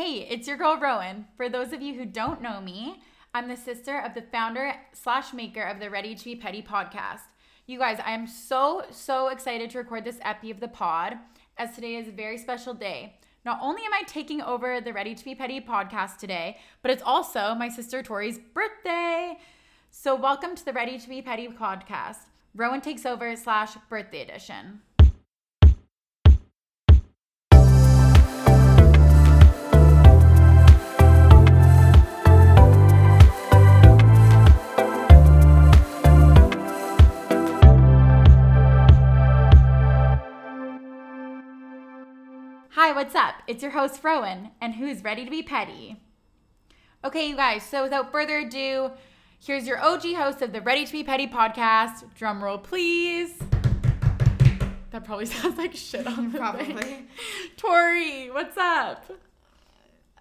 Hey, it's your girl Rowan. For those of you who don't know me, I'm the sister of the founder slash maker of the Ready to Be Petty podcast. You guys, I am so, so excited to record this epi of the pod as today is a very special day. Not only am I taking over the Ready to Be Petty podcast today, but it's also my sister Tori's birthday. So, welcome to the Ready to Be Petty podcast. Rowan takes over slash birthday edition. Hi, what's up? It's your host, Rowan, and who's ready to be petty? Okay, you guys, so without further ado, here's your OG host of the Ready to Be Petty podcast. Drum roll, please. That probably sounds like shit on the Probably. thing. Tori, what's up?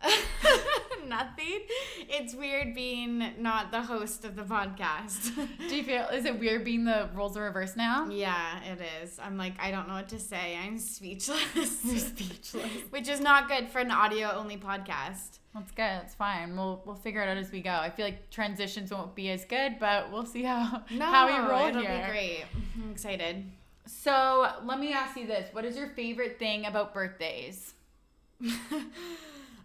Nothing. It's weird being not the host of the podcast. Do you feel, is it weird being the roles are reversed now? yeah, it is. I'm like, I don't know what to say. I'm speechless. You're speechless. Which is not good for an audio only podcast. That's good. It's fine. We'll we'll figure it out as we go. I feel like transitions won't be as good, but we'll see how No, how we roll it'll here. be great. I'm excited. So let me ask you this: What is your favorite thing about birthdays?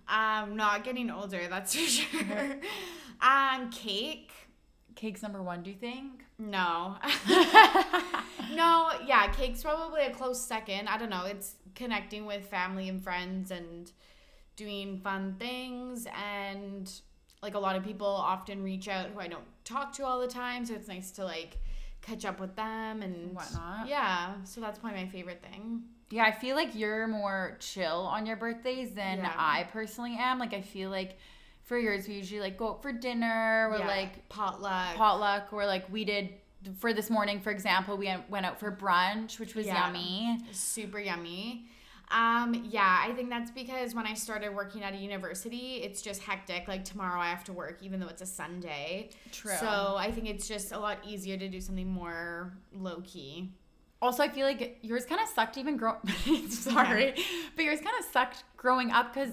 Um, not getting older, that's for sure. um, cake. Cake's number one. Do you think? No. no, yeah, cake's probably a close second. I don't know. It's connecting with family and friends and doing fun things. And like a lot of people often reach out who I don't talk to all the time. So it's nice to like catch up with them and Whatnot. Yeah. So that's probably my favorite thing. Yeah, I feel like you're more chill on your birthdays than Yeah. I personally am. Like I feel like for yours we usually like go out for dinner or Yeah, like potluck. potluck or like we did for this morning, for example, we went out for brunch, which was Yeah. yummy. super yummy. Um, yeah, I think that's because when I started working at a university, it's just hectic. Like tomorrow I have to work, even though it's a Sunday. True. So I think it's just a lot easier to do something more low key. Also, I feel like yours kind of sucked even grow. Sorry, but yours kind of sucked growing up because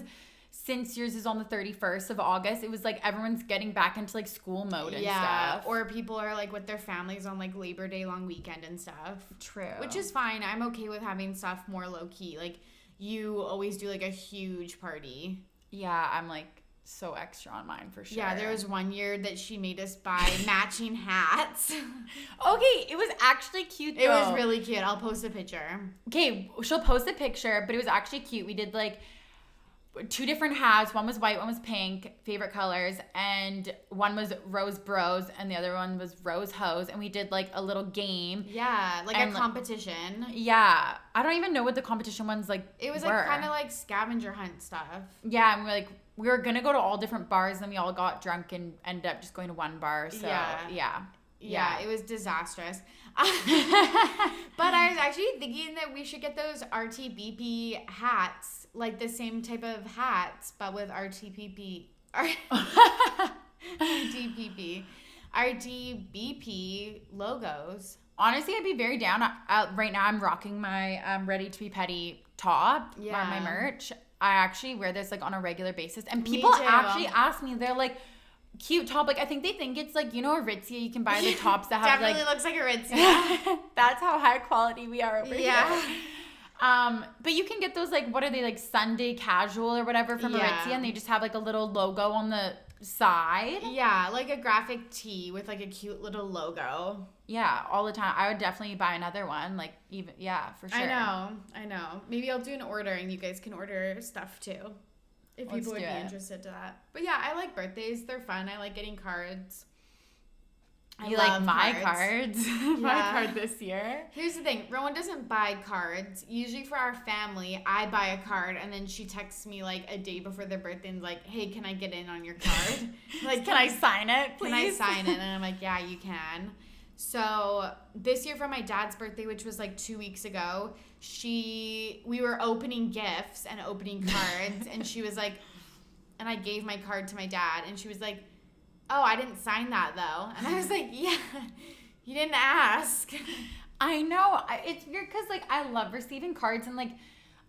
since yours is on the thirty first of August, it was like everyone's getting back into like school mode and yeah, stuff. or people are like with their families on like Labor Day long weekend and stuff. true, Which is fine. I'm okay with having stuff more low key. Like you always do like a huge party. yeah, I'm like so extra on mine for sure. Yeah, there was one year that she made us buy matching hats. okay. It was actually cute. It was really cute. I'll post a picture. okay. She'll post a picture, but it was actually cute. We did like two different hats. One was white, one was pink, favorite colors, and one was rose bros, and the other one was rose hose. And we did like a little game. Yeah, like And, a competition. Yeah, I don't even know what the competition ones like. It was were. like kind of like scavenger hunt stuff. yeah, and we're like we were gonna go to all different bars, and we all got drunk and ended up just going to one bar. So Yeah. yeah, Yeah, Yeah. it was disastrous. but I was actually thinking that we should get those RTBP hats, like the same type of hats, but with RTPP. R-. RTBP logos. Honestly, I'd be very down. I, I, right now, I'm rocking my um, ready to be petty top or my merch. I actually wear this like on a regular basis, and people actually ask me. They're like. Cute top, like I think they think it's like you know a Aritzia. You can buy the tops that have Definitely like looks like a Aritzia. That's how high quality we are over Yeah. here. Um, but you can get those like what are they like Sunday casual or whatever from Yeah. Aritzia, and they just have like a little logo on the side. yeah, like a graphic tee with like a cute little logo. Yeah, all the time. I would definitely buy another one. Like even yeah, for sure. I know, I know. Maybe I'll do an order and you guys can order stuff too. If Let's people would be it. interested to that. But yeah, I like birthdays. They're fun. I like getting cards. You like my cards? my Yeah. card this year. Here's the thing Rowan doesn't buy cards. Usually for our family, I buy a card and then she texts me like a day before their birthday and like, hey, can I get in on your card? like, Can I sign it, please? can I sign it? And I'm like, yeah, you can. So this year for my dad's birthday, which was like two weeks ago, she we were opening gifts and opening cards, and she was like, and I gave my card to my dad, and she was like, oh, I didn't sign that though, and I was like, yeah, you didn't ask. I know. I- It's weird because like I love receiving cards and like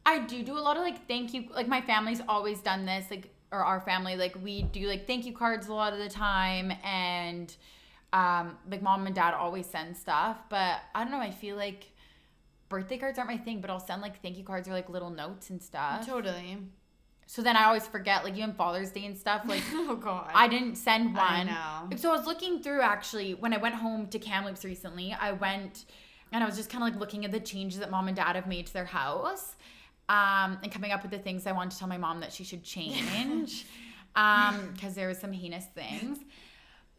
I do do a lot of like thank you. Like my family's always done this. Like or our family, like we do like thank you cards a lot of the time, and um, like mom and dad always send stuff. But I don't know. I feel like birthday cards aren't my thing, but I'll send like thank you cards or like little notes and stuff. Totally. So then I always forget, like even Father's Day and stuff. Like oh god. I didn't send one. I know. So I was looking through actually when I went home to Kamloops recently. I went and I was just kind of like looking at the changes that mom and dad have made to their house, um, and coming up with the things I wanted to tell my mom that she should change, um, because there was some heinous things.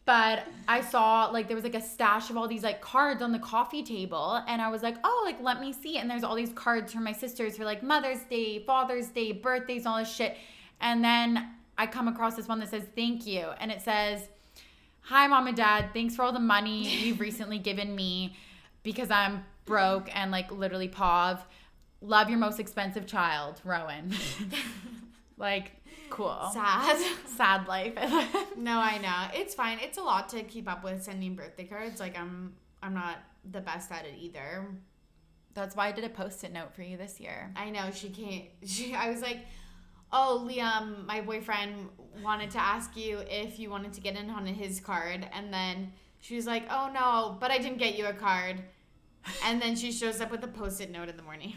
But I saw like there was like a stash of all these like cards on the coffee table, and I was like, oh, like let me see. And there's all these cards from my sisters for like Mother's Day, Father's Day, birthdays, all this shit. And then I come across this one that says thank you, and it says, "Hi, mom and dad, thanks for all the money you've recently given me because I'm broke and like literally pav. Love your most expensive child, Rowan. like cool, Sad. sad life. no, I know. It's fine. It's a lot to keep up with sending birthday cards. Like I'm I'm not the best at it either. That's why I did a post-it note for you this year. I know she can't she I was like, "Oh, Liam, my boyfriend wanted to ask you if you wanted to get in on his card." And then she was like, "Oh no, but I didn't get you a card." And then she shows up with a post-it note in the morning.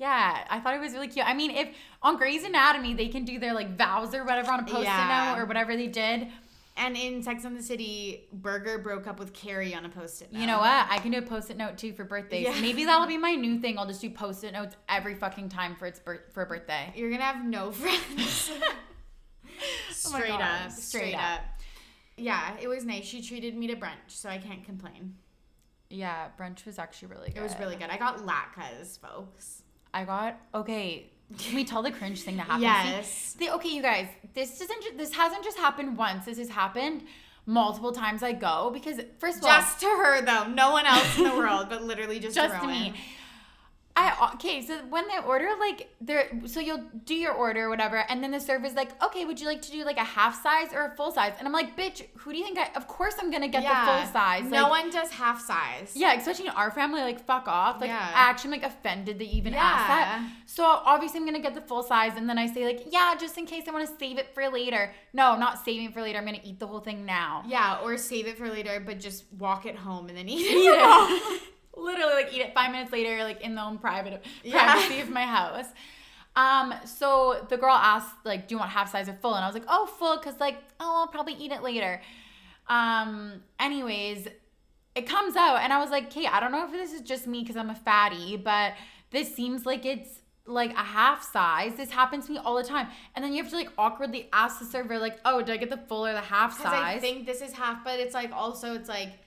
Yeah, I thought it was really cute. I mean, if on Grey's Anatomy they can do their like vows or whatever on a post-it Yeah. note or whatever they did, And in Sex and the City, Berger broke up with Carrie on a post-it note. you know what? I can do a post-it note too for birthdays. Yeah. Maybe that'll be my new thing. I'll just do post-it notes every fucking time for its bir- for a birthday. You're gonna have no friends. Oh straight Oh up. straight Straight up. up. Yeah, it was nice. She treated me to brunch, so I can't complain. Yeah, brunch was actually really good. It was really good. I got latkes, folks. I got okay. Can we tell the cringe thing that happen? Yes. The, okay, you guys. This doesn't. This hasn't just happened once. This has happened multiple times. I go because first of all, Just to her though, no one else in the world, but literally just, just to me. I okay, so when they order like they're so you'll do your order or whatever, and then the server's like, okay, would you like to do like a half size or a full size? And I'm like, bitch, who do you think I? Of course I'm gonna get the full size. No like, one does half size. Yeah, especially in our family, like fuck off. Like Yeah. I actually am like offended that you even asked that. So obviously I'm gonna get the full size, and then I say like, yeah, just in case I want to save it for later. No, not saving it for later. I'm gonna eat the whole thing now. Yeah, or save it for later, but just walk it home and then eat it. Eat from it. home. Literally, like eat it five minutes later, like in the own private Yeah. privacy of my house. Um, so the girl asked, like, do you want half size or full? And I was like, oh, full, because like, oh, I'll probably eat it later. Um, anyways, it comes out, and I was like, okay, I don't know if this is just me because I'm a fatty, but this seems like it's like a half size. This happens to me all the time. And then you have to like awkwardly ask the server, like, oh, do I get the full or the half size? I think this is half, but it's like also it's like,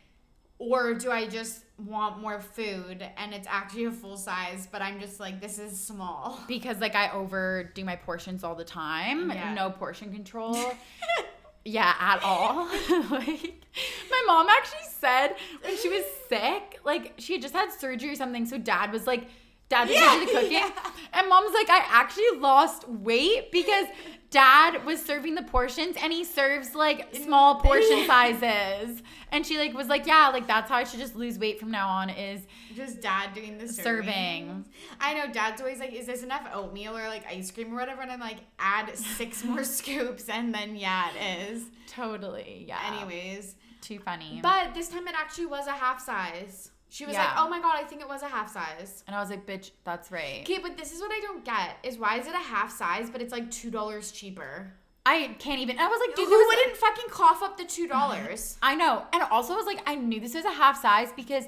or do I just want more food and it's actually a full size, but I'm just like this is small. because like I overdo my portions all the time. Yeah. No portion control. yeah, at all. like my mom actually said when she was sick, like she had just had surgery or something, so dad was like dad was Yeah, usually cooking. yeah. And mom's like, I actually lost weight because dad was serving the portions and he serves like small portion sizes. And she like was like, Yeah, like that's how I should just lose weight from now on is Just dad doing the Serving. serving. I know dad's always like, is this enough oatmeal or like ice cream or whatever? And I'm like, add six more scoops and then yeah, it is. totally, yeah. Anyways. Too funny. But this time it actually was a half size. She was like, oh my god, I think it was a half size. And I was like, bitch, that's right. Okay, but this is what I don't get is why is it a half size, but it's like two dollars cheaper? I can't even. I was like, dude, Who wouldn't fucking cough up the two dollars? I know. And also, I was like, I knew this was a half size because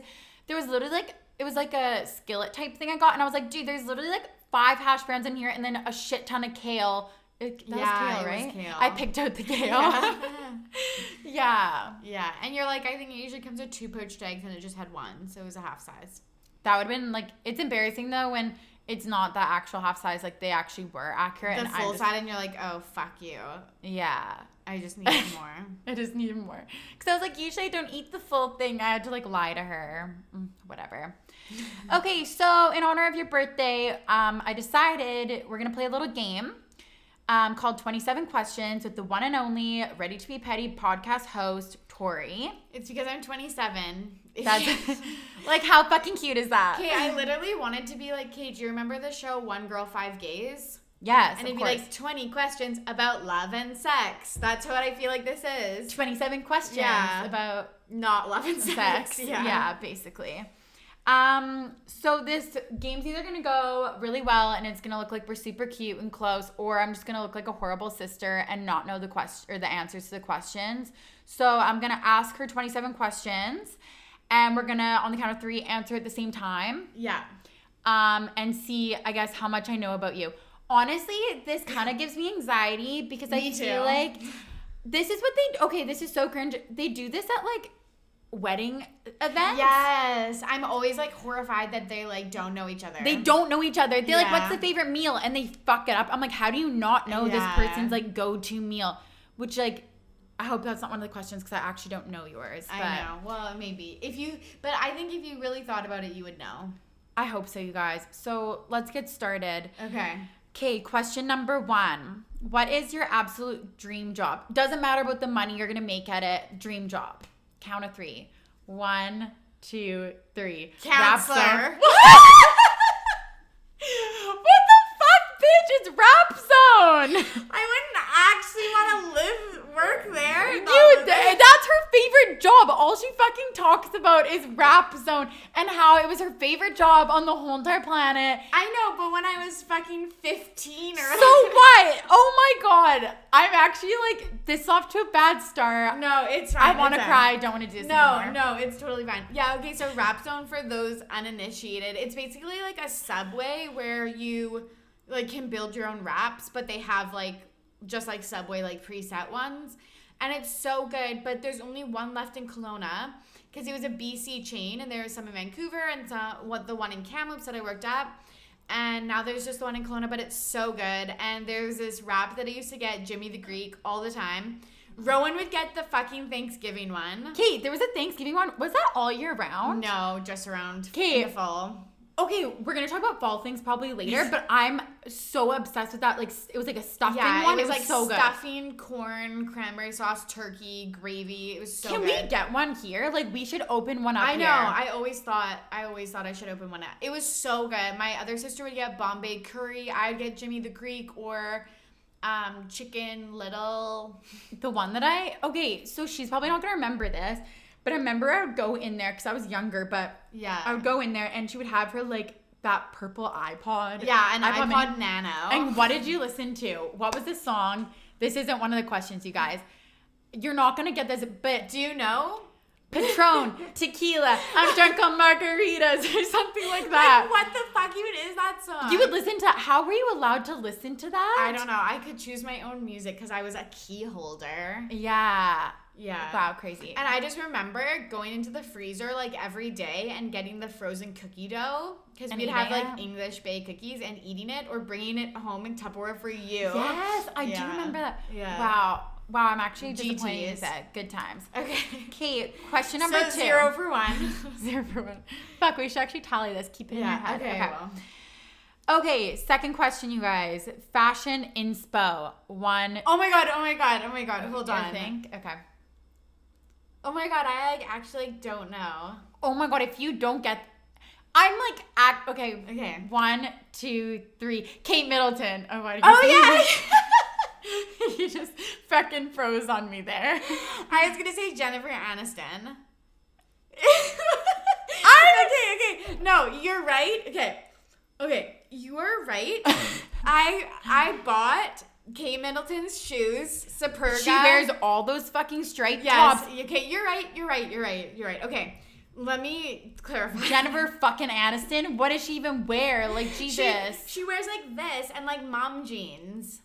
there was literally like, it was like a skillet type thing I got. And I was like, dude, there's literally like five hash browns in here and then a shit ton of kale. It, that Yeah, was kale, right? kale. I picked out the kale. yeah. yeah. yeah, and you're like, I think it usually comes with two poached eggs, and it just had one, so it was a half size. That would have been like, it's embarrassing though when it's not the actual half size. Like, they actually were accurate. The and full side, and you're like, oh fuck you, Yeah. I just need more. I just need more. Because I was like, usually I don't eat the full thing. I had to like lie to her. Mm, whatever. okay, so in honor of your birthday, um, I decided we're going to play a little game. Um, called 27 Questions with the one and only Ready to Be Petty podcast host, Tori. It's because I'm 27. That's like, how fucking cute is that? Okay, I literally wanted to be like, Kate, do you remember the show One Girl, Five Gays? Yes, And it'd be course. like 20 questions about love and sex. That's what I feel like this is. 27 questions Yeah. about Not love and sex. sex. Yeah. basically. Um, so this game's either gonna go really well and it's gonna look like we're super cute and close, or I'm just gonna look like a horrible sister and not know the question or the answers to the questions. So I'm gonna ask her 27 questions, and we're gonna on the count of three answer at the same time. Yeah. Um, and see, I guess, how much I know about you. Honestly, this kind of gives me anxiety because I Me feel like this is what they okay, this is so cringe. They do this at like wedding events. Yes. I'm always like horrified that they like don't know each other. They don't know each other. They're like, what's the favorite meal? And they fuck it up. I'm like, how do you not know Yeah. this person's like go to meal? Which like I hope that's not one of the questions because I actually don't know yours. But I know. Well, maybe. If you but I think if you really thought about it, you would know. I hope so, you guys. So let's get started. Okay. Okay, question number one. What is your absolute dream job? Doesn't matter about the money you're gonna make at it. Dream job. Count of three. One, two, three. Rap star. Counselor. what the fuck, bitch? It's rap zone. I wouldn't actually want to live work there. Dude, th- that's her favorite job. All she fucking talks about is rap zone and how it was her favorite job on the whole entire planet. I know, but when I was fucking 15 or So what? My god. I'm actually like this off to a bad start. No, it's fine. I want to cry. I don't want to do this No, anymore. no, it's totally fine. Yeah, okay, so Rap Zone for those uninitiated, it's basically like a subway where you like can build your own wraps, but they have like just like Subway like preset ones. And it's so good, but there's only one left in Kelowna because it was a BC chain and there was some in Vancouver and some, what the one in Kamloops that I worked at. And now there's just the one in Kelowna, but it's so good. And there's this rap that I used to get, Jimmy the Greek, all the time. Rowan would get the fucking Thanksgiving one. Kate, there was a Thanksgiving one. Was that all year round? No, just around Kate, fall. Okay, we're gonna talk about fall things probably later, but I'm so obsessed with that. Like, it was like a stuffing Yeah, one. it was, like so good. stuffing, corn, cranberry sauce, turkey, gravy. It was so Can good. we get one here? Like, we should open one up. I know. here. I always thought. I always thought I should open one. Up. It was so good. My other sister would get Bombay curry. I'd get Jimmy the Greek or um, chicken little. The one that I okay, so she's probably not gonna remember this, but I remember I would go in there because I was younger, but Yeah. I would go in there and she would have her like that purple iPod. yeah, an iPod iPod. Nano. And what did you listen to? What was the song? This isn't one of the questions, you guys. You're not gonna get this, but Do you know? Patron, tequila, I'm drunk on margaritas, or something like Like, that. what the fuck even is that song? You would listen to. How were you allowed to listen to that? I don't know. I could choose my own music because I was a key holder. Yeah. Yeah. Wow, crazy. And I just remember going into the freezer like every day and getting the frozen cookie dough because we'd have eating like it? English Bay cookies and eating it or bringing it home in Tupperware for you. Yes, I do remember that. Yeah. Wow. Wow, I'm actually disappointed you said. Good times. Okay. Kate, question number so two. zero for one. Zero for one. Fuck, we should actually tally this. Keep it in your yeah. head. Okay. Okay. well. Okay, second question, you guys. Fashion inspo. One. Oh my god. Oh my god. Oh my god. Hold on. I think. Okay. Oh my god. I like actually don't know. Oh my god, if you don't get. I'm like, act. Okay. Okay. One, two, three. Kate Middleton. Oh, my god. Oh yeah. you just fucking froze on me there. I was gonna say Jennifer Aniston. I- okay, okay. No, you're right. Okay. Okay, you are right. I I bought Kate Middleton's shoes, Superga. She wears all those fucking striped Yes. tops. Okay, you're right. You're right. You're right. You're right. Okay. Let me clarify. Jennifer fucking Aniston. What does she even wear? Like She, Jesus. she wears like this and like mom jeans.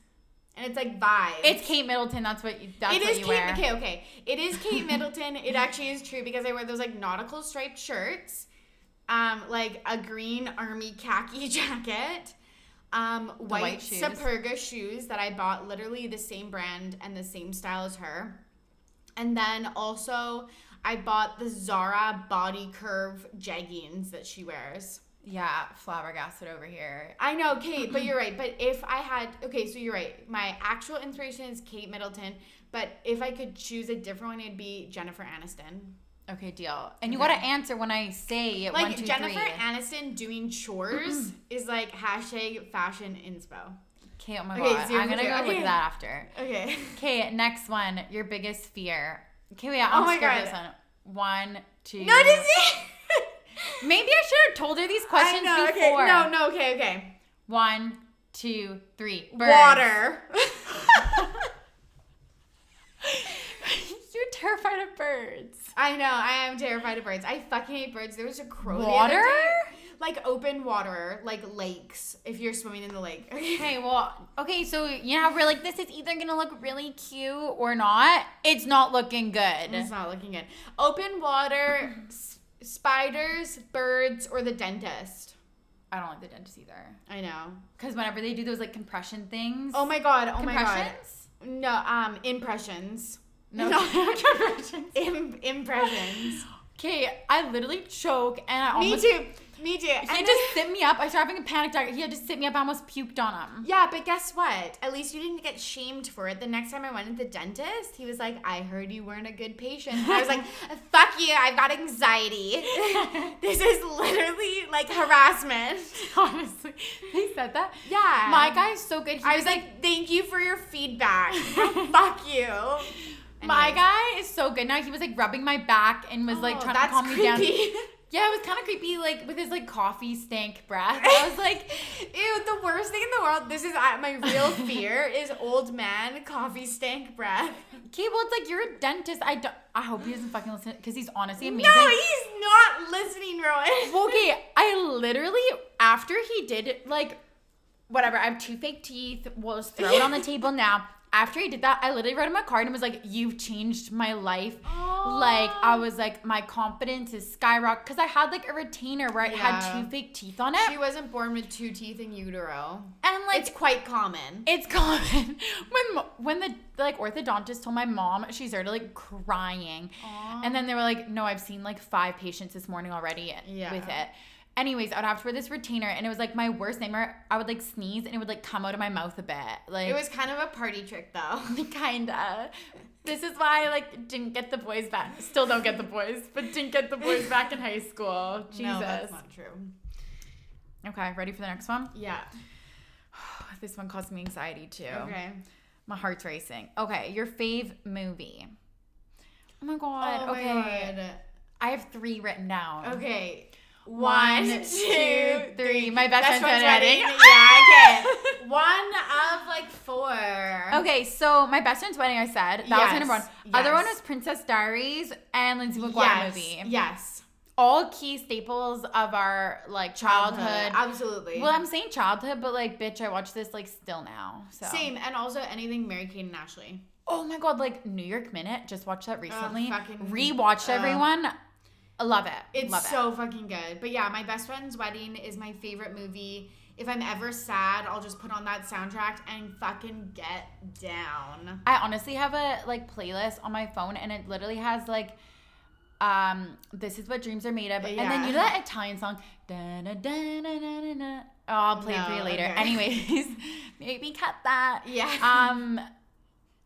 And it's like vibes. it's Kate Middleton. That's what you. That's It what is you Kate. wear. Okay, okay. It is Kate Middleton. it actually is true because I wear those like nautical striped shirts, um, like a green army khaki jacket, um, white, white shoes. Superga shoes that I bought literally the same brand and the same style as her, and then also I bought the Zara body curve jeggings that she wears. Yeah, flabbergasted over here. I know, Kate, but you're right. But if I had, okay, so you're right. My actual inspiration is Kate Middleton, but if I could choose a different one, it'd be Jennifer Aniston. Okay, deal. And you Okay. gotta answer when I say Like one, two, Jennifer three. Aniston doing chores mm-hmm. is like hashtag fashion inspo. Okay, oh my Okay, god. zero I'm gonna go look at that after. Okay. Okay, next one. Your biggest fear. Okay, wait, Oh I'll my skip God. this one. One, two. No, does? Maybe I should have told her these questions I know. before. Okay. No, no. Okay. Okay. One, two, three. Birds. Water. You're terrified of birds. I know. I am terrified of birds. I fucking hate birds. There was a crow. the other Water? day. Like open water, like lakes. If you're swimming in the lake. Okay, well, okay, so you know how we're like, this is either gonna look really cute or not. It's not looking good. It's not looking good. Open water, s- spiders, birds, or the dentist. I don't like the dentist either. I know. Because whenever they do those like compression things. Oh my god. Oh my god. compressions? No. Um. Impressions. No, No. Im- impressions. Okay, I literally choke and I almost Me almost. too. Me too. He And had then- to sit me up. I started having a panic attack. He had to sit me up. I almost puked on him. Yeah, but guess what? At least you didn't get shamed for it. The next time I went to the dentist, he was like, I heard you weren't a good patient. And I was like, fuck you, I've got anxiety. this is literally like harassment. Honestly, he said that. Yeah. My guy's so good. He I was like, thank you for your feedback. fuck you. My guy is so good now. He was like rubbing my back and was like Oh, trying to calm me down. Yeah, it was kind of creepy, like with his like coffee stank breath. I was like, Ew, the worst thing in the world, this is uh, my real fear, is old man coffee stank breath. okay, well, it's like you're a dentist. I don't. I hope he doesn't fucking listen because he's honestly amazing. No, he's not listening, Rowan. Well, okay, I literally after he did like whatever, I have two fake teeth. We'll just throw it on the table now. After he did that, I literally wrote him a card and was like, "You've changed my life." Like I was like, my confidence is skyrocket because I had like a retainer where I Yeah. had two fake teeth on it, She wasn't born with two teeth in utero. and like It's quite common. It's common. When when the like orthodontist told my mom, she started like crying, and then they were like, "No, I've seen like five patients this morning already Yeah. with it." Anyways, I'd have to wear this retainer, and it was like my worst nightmare. I would like sneeze, and it would like come out of my mouth a bit, like It was kind of a party trick, though. kinda. This is why I like didn't get the boys back. Still don't get the boys, but didn't get the boys back in high school. Jesus. No, that's not true. okay, ready for the next one? Yeah. This one caused me anxiety too. Okay. My heart's racing. Okay, your fave movie. Oh my god. Oh okay. god. I have three written down. Okay. One, One, two, three. My best, friend's friend's wedding. wedding. Yeah, okay. One of like four. Okay, so my best friend's wedding. I said that was my number one. Yes, Other one was Princess Diaries and Lizzie McGuire yes. movie. Yes. All key staples of our like childhood. Absolutely. Well, I'm saying childhood, but like, bitch, I watch this like still now. So Same. And also anything Mary Kate and Ashley. Oh my god, like New York Minute. Just watched that recently. fucking- Rewatched uh, everyone. I love it. It's love it. so fucking good. But yeah, my best friend's wedding is my favorite movie. If I'm ever sad, I'll just put on that soundtrack and fucking get down. I honestly have a like playlist on my phone and it literally has like um this is what dreams are made of and then you know that Italian song da, da, da. Oh, I'll play it for you later. okay. Anyways, maybe cut that. Yeah. Um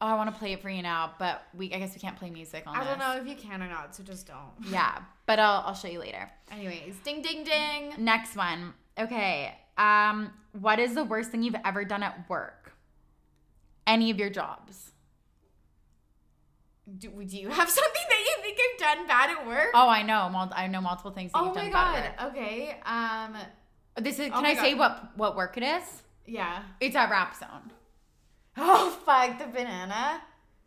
oh, I want to play it for you now, but we I guess we can't play music on I this. don't know if you can or not, so just don't. Yeah, but I'll I'll show you later. Anyways, ding ding ding. Next one. Okay. Um what is the worst thing you've ever done at work? Any of your jobs? Do, do you have something that you think I've done bad at work? Oh, I know. Mul- I know multiple things that Oh you've my done bad at god. work. Okay. Um. This is. Oh Can my I say what what work it is? Yeah. It's at Rap Zone. Oh fuck the banana.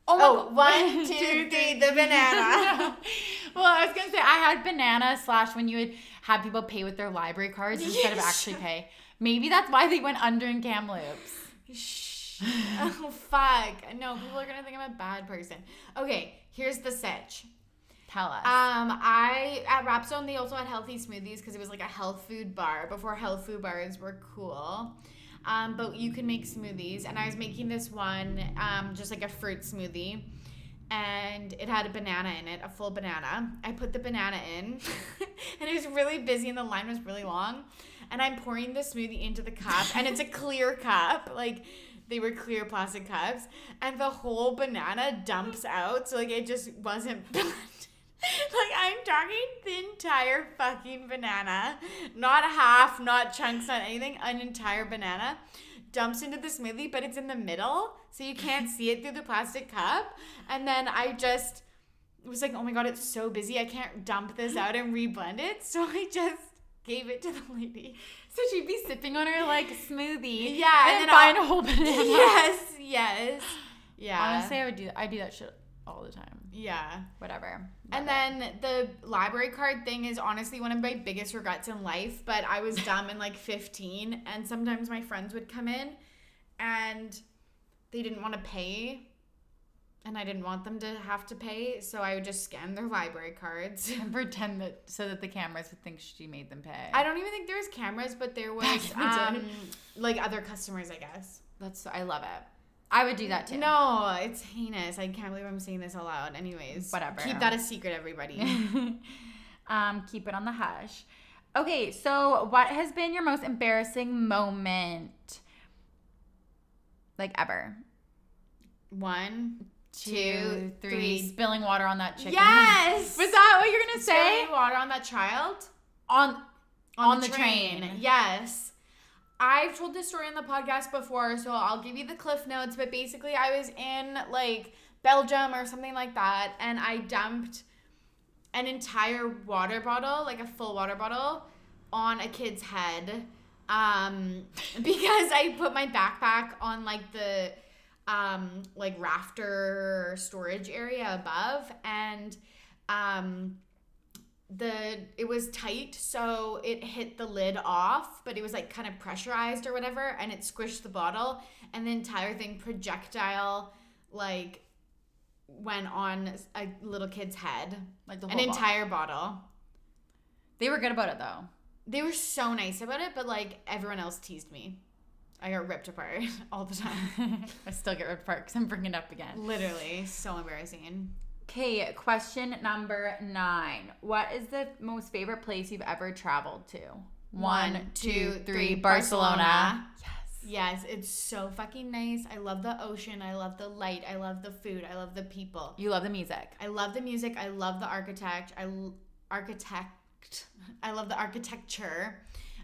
Oh, Oh, one, two, three, the banana. well, I was gonna say I had banana slash when you would have people pay with their library cards instead of actually pay. Maybe that's why they went under in Kamloops. Shh. oh fuck. No, people are gonna think I'm a bad person. Okay, here's the sitch. Tell us. Um, I at Rapzone they also had healthy smoothies because it was like a health food bar before health food bars were cool. Um, but you can make smoothies, and I was making this one, um, just like a fruit smoothie, and it had a banana in it, a full banana. I put the banana in, and it was really busy, and the line was really long. And I'm pouring the smoothie into the cup, and it's a clear cup, like they were clear plastic cups, and the whole banana dumps out, so like it just wasn't blended. Like I'm talking the entire fucking banana, not half, not chunks, not anything, an entire banana dumps into the smoothie, but it's in the middle, so you can't see it through the plastic cup. And then I just was like, oh my god, it's so busy, I can't dump this out and reblend it. So I just gave it to the lady. So she'd be sipping on her like smoothie. Yeah, and, and then buying I'll- a whole banana. Yes, yes. Yeah. Honestly, I would do. I do that shit all the time. yeah. Whatever. And Love then the library card thing is honestly one of my biggest regrets in life. But I was dumb in like 15, and sometimes my friends would come in and they didn't want to pay. And I didn't want them to have to pay, so I would just scan their library cards. and pretend that so that the cameras would think she made them pay. I don't even think there was cameras, but there was Back in the day. um, like other customers, I guess. That's. I love it. I would do that too. No, it's heinous. I can't believe I'm saying this aloud. Anyways, Whatever. Keep that a secret, everybody. um, keep it on the hush. Okay, so what has been your most embarrassing moment? Like ever? One, Two, three. three. Spilling water on that chicken. Yes. Was that what you're gonna say? Spilling water on that child On On the train. Yes. I've told this story on the podcast before, so I'll give you the cliff notes. But basically, I was in like Belgium or something like that, and I dumped an entire water bottle, like a full water bottle, on a kid's head um, because I put my backpack on like the um, like rafter storage area above, and um, the it was tight so it hit the lid off but it was like kind of pressurized or whatever and it squished the bottle and the entire thing projectile like went on a little kid's head like the an whole bottle. entire bottle They were good about it though. they were so nice about it but like everyone else teased me i got ripped apart all the time I still get ripped apart because I'm bringing it up again. literally so embarrassing Okay, question number nine. What is the most favorite place you've ever traveled to? One, two, three. Barcelona. Yes. Yes, it's so fucking nice. I love the ocean. I love the light. I love the food. I love the people. You love the music. I love the music. I love the architect. I l- architect. I love the architecture.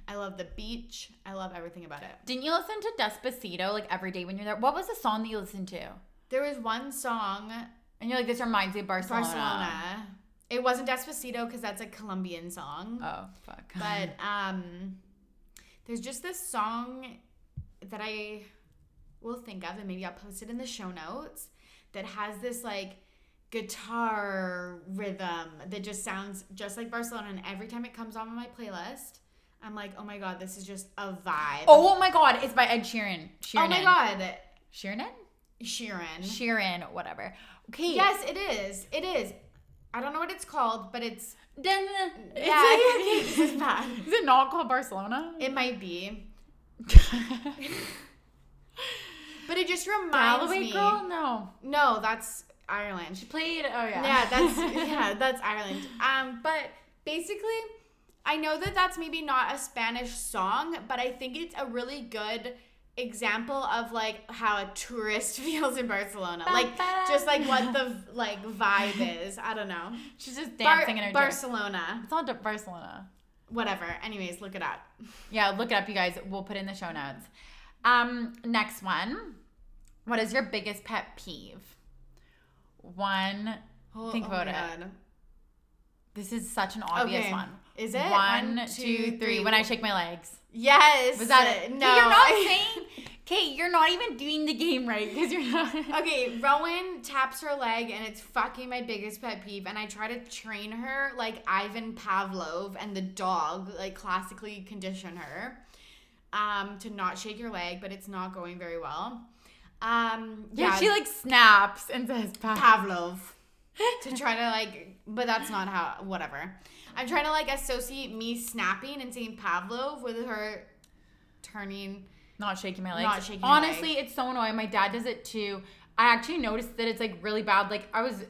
I love the beach. I love everything about it. Didn't you listen to Despacito like every day when you're there? What was the song that you listened to? There was one song, And you're like, this reminds me of Barcelona. Barcelona. It wasn't Despacito because that's a Colombian song. Oh, fuck. But um, there's just this song that I will think of, and maybe I'll post it in the show notes. That has this like guitar rhythm that just sounds just like Barcelona, and every time it comes on my playlist, I'm like, oh my god, this is just a vibe. oh my god, it's by Ed Sheeran. Sheeran. Oh my god, Sheeran? Sheeran. Sheeran, whatever. Okay. Yes, it is. It is. I don't know what it's called, but it's Then, yeah. is, this is bad. it, is it not called Barcelona? It might be, but it just reminds Galway me. girl? No. No, that's Ireland. She played. Oh yeah. Yeah, that's yeah, that's Ireland. Um, but basically, I know that that's maybe not a Spanish song, but I think it's a really good example of like how a tourist feels in Barcelona. Like just like what the like vibe is. I don't know. She's just Bar- dancing in her dress. Barcelona. It's not Barcelona. Whatever. Anyways, look it up. Yeah, look it up, you guys. We'll put in the show notes. Um, next one. What is your biggest pet peeve? One. Oh, Think oh about my it. God. This is such an obvious Okay. one. Is it? One, One, two, two, three. three. When I shake my legs. Yes. Was that it? No. You're not saying. Kate, you're not even doing the game right because you're not. Okay, Rowan taps her leg and it's fucking my biggest pet peeve. And I try to train her like Ivan Pavlov and the dog, like classically condition her um, to not shake your leg, but it's not going very well. Um, Yeah, she like snaps and says, Pavlov to try to like, but that's not how, whatever. I'm trying to like associate me snapping and saying Pavlov with her turning. Not shaking my legs. Not shaking Honestly, it's so annoying. My dad does it too. I actually noticed that it's like really bad. Like I was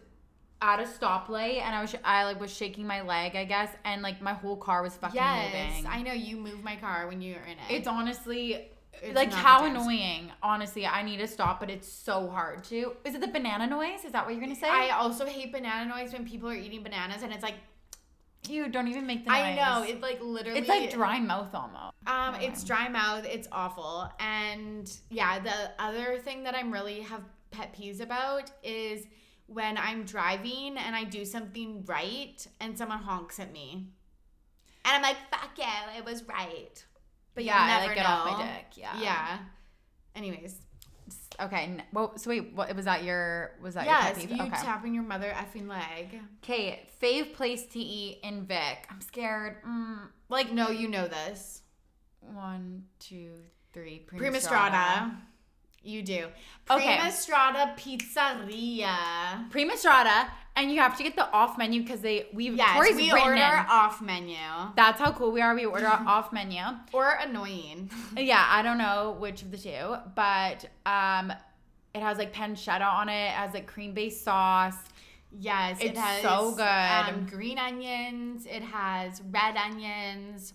at a stoplight and I was I like was shaking my leg, I guess, and like my whole car was fucking yes, moving. I know you move my car when you're in it. it's honestly It's like how annoying. Honestly, I need to stop, but it's so hard to. Is it the banana noise? Is that what you're gonna say? I also hate banana noise when people are eating bananas and it's like you don't even make the noise. I know it's like literally It's like dry mouth almost. Um, it's dry mouth. It's awful. And yeah, the other thing that I'm really have pet peeves about is when I'm driving and I do something right and someone honks at me, and I'm like, "Fuck yeah, it was right." But yeah, I never like get know. off my dick. Yeah. Yeah. Anyways, Okay. Well, so wait, what was that? Your was that yes, your you pet peeve? Okay. tapping your mother effing leg. Okay. Fave place to eat in Vic. I'm scared. Mm, Like, no, you know this. one, two, three. Prima Strada. You do. Okay. Prima Strada Pizzeria. Prima Strada, and you have to get the off menu because they we Yes, Tori's we order in. off menu. That's how cool we are. We order off menu. Or annoying. Yeah, I don't know which of the two, but um, it has like pancetta on it. It has like cream based sauce. Yes, it It's has so good. Um, green onions. It has red onions.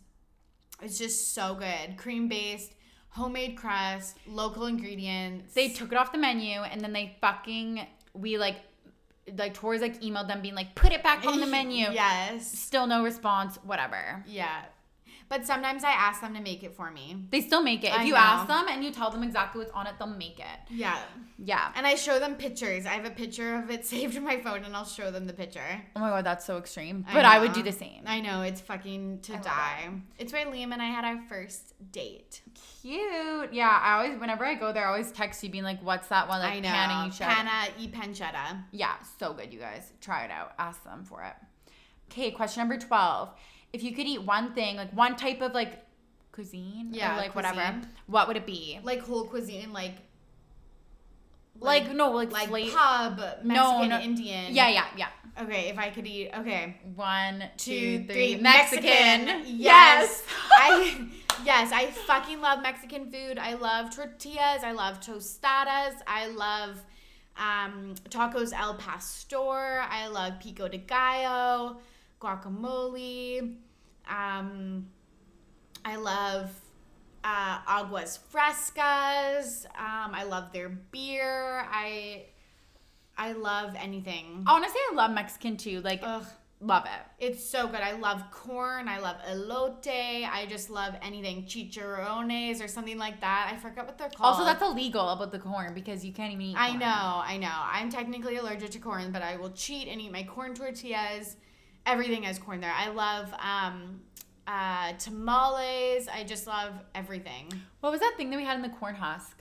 It's just so good. Cream based, homemade crust, local ingredients. They took it off the menu and then they fucking we like like Tori's like emailed them being like put it back on the menu. Yes. Still no response. Whatever. Yeah. But sometimes I ask them to make it for me. They still make it. If I you know. ask them and you tell them exactly what's on it, they'll make it. Yeah. Yeah. And I show them pictures. I have a picture of it saved in my phone and I'll show them the picture. Oh my god, that's so extreme. I But I, would do the same. I know, it's fucking to I die. It's where Liam and I had our first date. Cute. Yeah, I always whenever I go there, I always text you being like, "What's that one?" Like I know. each other. Panna e pancetta. Yeah, so good, you guys. Try it out. Ask them for it. Okay, question number twelve. If you could eat one thing, like one type of like cuisine, Yeah, or like whatever, what would it be? Like whole cuisine, like Like, no, like like fla- pub, Mexican, No, no. Indian. Yeah, yeah, yeah. Okay, if I could eat, okay. One, Two, two, three. three. Mexican. Mexican. Yes. I yes, I fucking love Mexican food. I love tortillas. I love tostadas. I love um, tacos al pastor. I love pico de gallo, guacamole. Um, I love uh, aguas frescas. Um, I love their beer. I I love anything. Honestly, I love Mexican too. Like, Ugh. love it. It's so good. I love corn. I love elote. I just love anything chicharrones or something like that. I forget what they're called. Also, that's illegal about the corn because you can't even eat. I know, I know. I'm technically allergic to corn, but I will cheat and eat my corn tortillas. Everything has corn there. I love um, uh, tamales. I just love everything. What was that thing that we had in the corn husk?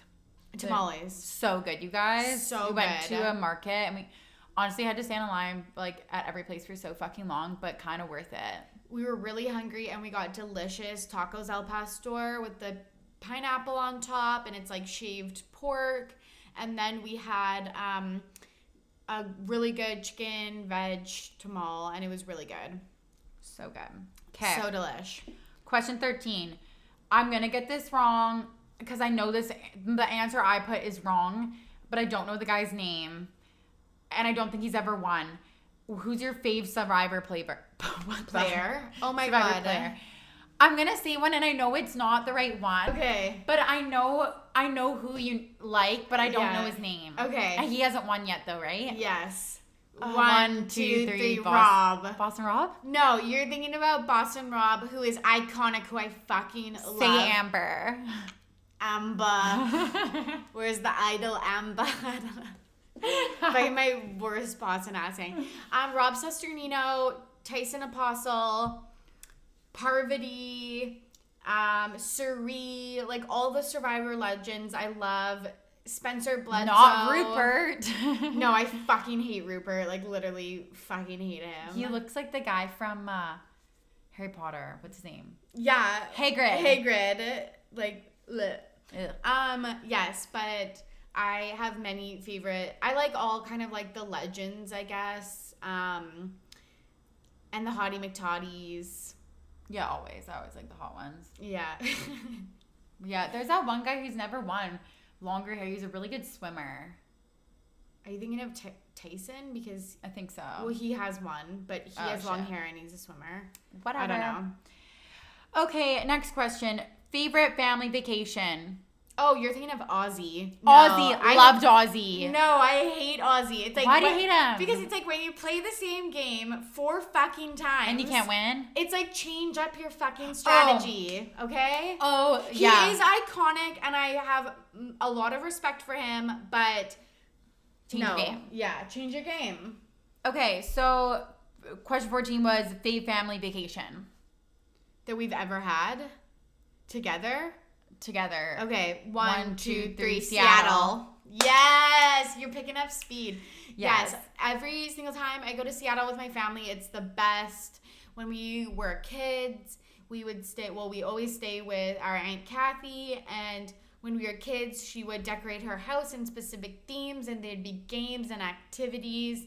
Tamales. So good, you guys. So good. we went good. to a market and we honestly had to stand in line like at every place for so fucking long, but kind of worth it. We were really hungry and we got delicious tacos al pastor with the pineapple on top and it's like shaved pork. And then we had um, a really good chicken veg tamal and it was really good. So good. Okay. So delish. Question 13. I'm going to get this wrong because I know this the answer I put is wrong, but I don't know the guy's name. And I don't think he's ever won. Who's your fave survivor player? Player. Oh my Survivor god. player. I'm to say one and I know it's not the right one. Okay. But I know I know who you like, but I don't Yeah. know his name. Okay. He hasn't won yet though, right? Yes. One, two, three, Bos- Rob. Boston Rob? No, you're thinking about Boston Rob, who is iconic, who I fucking love. Say Amber. Amber. Where's the idol Amber? By my worst Boston accent. Um, Rob Cesternino, Tyson Apostle, Parvati, um, Cirie, like all the Survivor legends. I love Spencer Bledsoe. Not Rupert. No, I fucking hate Rupert. Like literally, fucking hate him. He looks like the guy from uh, Harry Potter. What's his name? yeah, Hagrid. Hagrid. Like, bleh. Um, yes, but I have many favorite. I like all kind of like the legends, I guess. Um, and the Hottie McToddies. Yeah, always. I always like the hot ones. Yeah. Yeah, there's that one guy who's never won. Longer hair. He's a really good swimmer. Are you thinking of Ty- Tyson? Because I think so. well, he has one, but he Oh, has long hair and he's a swimmer. Whatever. I don't know. Okay, next question. Favorite family vacation? Oh, you're thinking of Ozzy. No, Ozzy. I loved Ozzy. No, I hate Ozzy. It's like Why do you hate him? Because it's like when you play the same game four fucking times and you can't win? It's like change up your fucking oh. strategy, okay? Oh, He yeah. is iconic, and I have a lot of respect for him, but Change no, game. yeah, change your game. Okay, so question 14 was the family vacation That we've ever had together. Together. Okay, One, one, two, two, three, three, Seattle. Seattle. Yes, you're picking up speed. Yes. Yes. every single time I go to Seattle with my family, it's the best. When we were kids, we would stay. Well, we always stay with our aunt Kathy, and when we were kids, she would decorate her house in specific themes, and there'd be games and activities.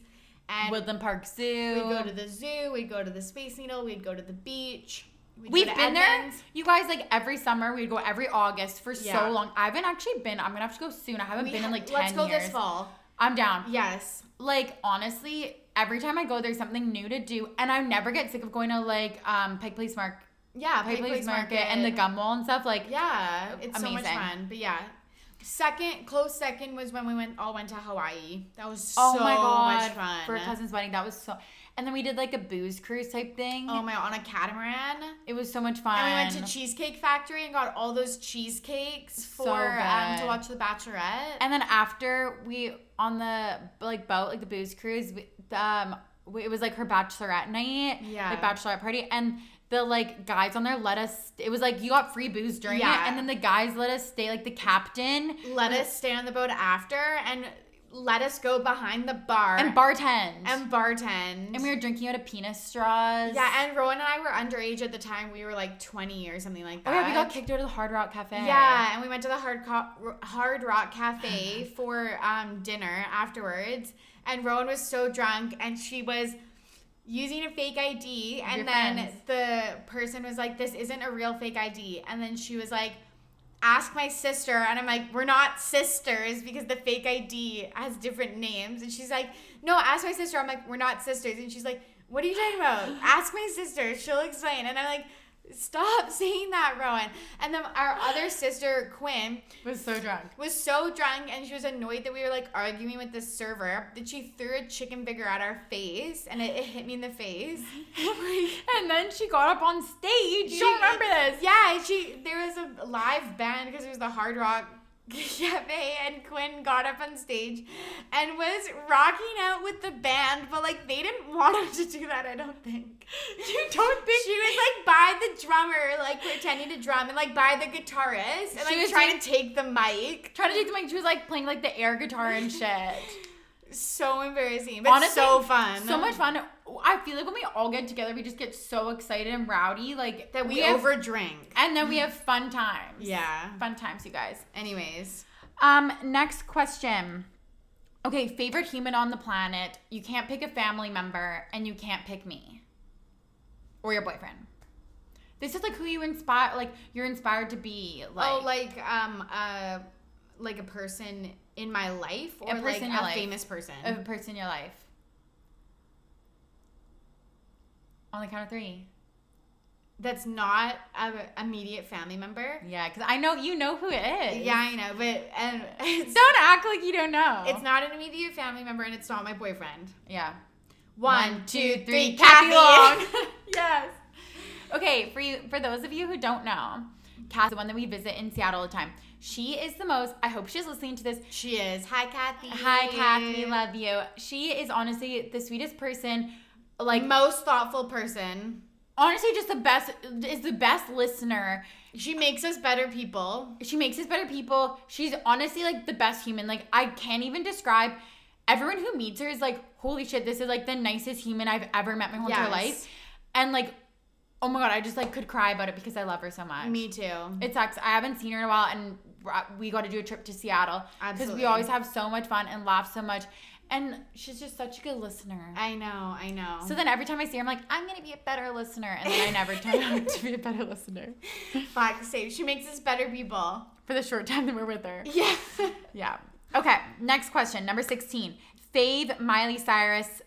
And Woodland Park Zoo. we'd go to the zoo, we'd go to the Space Needle, we'd go to the beach. We'd We've been there. You guys, like every summer, we'd go every August for Yeah. so long. I haven't actually been. I'm gonna have to go soon. I haven't We been in like 10 Let's go years. this fall. I'm down. Yes. Like honestly, every time I go, there's something new to do, and I never get sick of going to like um Pike Place Mark, Yeah, Pike Place Market, and the Gum Wall and stuff. Like Yeah, it's so much Amazing. fun. But yeah, second, close second was when we went all went to Hawaii. That was oh so my god, much fun. for a cousin's wedding, that was so. And then we did like a booze cruise type thing. Oh my, on a catamaran. it was so much fun. And we went to Cheesecake Factory and got all those cheesecakes So for um, to watch The Bachelorette. And then after we on the like boat, like the booze cruise, we, um, it was like her bachelorette night, Yeah. like bachelorette party, and the like guys on there let us. It was like you got free booze during Yeah. it, and then the guys let us stay. Like the captain let us stay on the boat after and let us go behind the bar and bartend, and bartend. and we were drinking out of penis straws. yeah, and Rowan and I were underage at the time. We were like 20 or something like oh that. yeah, we got kicked out of the Hard Rock Cafe. Yeah, and we went to the Hard Co- Hard Rock Cafe for um, dinner afterwards. And Rowan was so drunk, and she was using a fake ID. And Your then friends. the person was like, "This isn't a real fake ID." And then she was like, "Ask my sister." And I'm like, "We're not sisters because the fake ID has different names." And she's like, "No, ask my sister." I'm like, "We're not sisters." And she's like, "What are you talking about? ask my sister. She'll explain." And I'm like. Stop saying that, Rowan. And then our other sister, Quinn, was so drunk. was so drunk and she was annoyed that we were like arguing with the server that she threw a chicken finger at our face and it, it hit me in the face. and then she got up on stage. You don't remember this? Yeah, she there was a live band because it was the Hard Rock Cafe and Quinn got up on stage and was rocking out with the band, but like they didn't want him to do that, I don't think. You don't think She was like by the drummer, like pretending to drum, and like by the guitarist, and She like was trying doing- to take the mic. trying to take the mic? She was like playing like the air guitar and shit. So embarrassing, but Honestly, so fun. So much fun. I feel like when we all get together, we just get so excited and rowdy. Like that we, have, overdrink. and then we have fun times. Yeah. fun times, you guys. Anyways, Um, next question. Okay, favorite human on the planet. You can't pick a family member, and you can't pick me or your boyfriend. This is like who you inspire. Like you're inspired to be. Like, oh, like um, uh, like a person in my life, or person like in a life. famous person. a person in your life. On the count of three. That's not a immediate family member. Yeah, because I know you know who it is. Yeah, I know, but and it's, Don't act like you don't know. it's not an immediate family member, and it's not my boyfriend. Yeah. One, two, three, Kathy. Long. yes. Okay, for you, for those of you who don't know, Kathy, the one that we visit in Seattle all the time, she is the most. I hope she's listening to this. she is. Hi, Kathy. Hi, Kathy, love you. She is honestly the sweetest person. Like, most thoughtful person. honestly, just the best. Is the best listener. She makes us better people. She makes us better people. She's honestly like the best human. Like, I can't even describe. Everyone who meets her is like, holy shit, this is like the nicest human I've ever met my whole entire life. And like, oh my god, I just like could cry about it because I love her so much. Me too. It sucks. I haven't seen her in a while, and we got to do a trip to Seattle because we always have so much fun and laugh so much. And she's just such a good listener. I know. I know. So then every time I see her, I'm like, I'm gonna be a better listener, and then I never turn out to be a better listener Fuck, save. She makes us better people. for the short time that we're with her. Yeah. Yeah. Okay. Next question, number 16. fave Miley Cyrus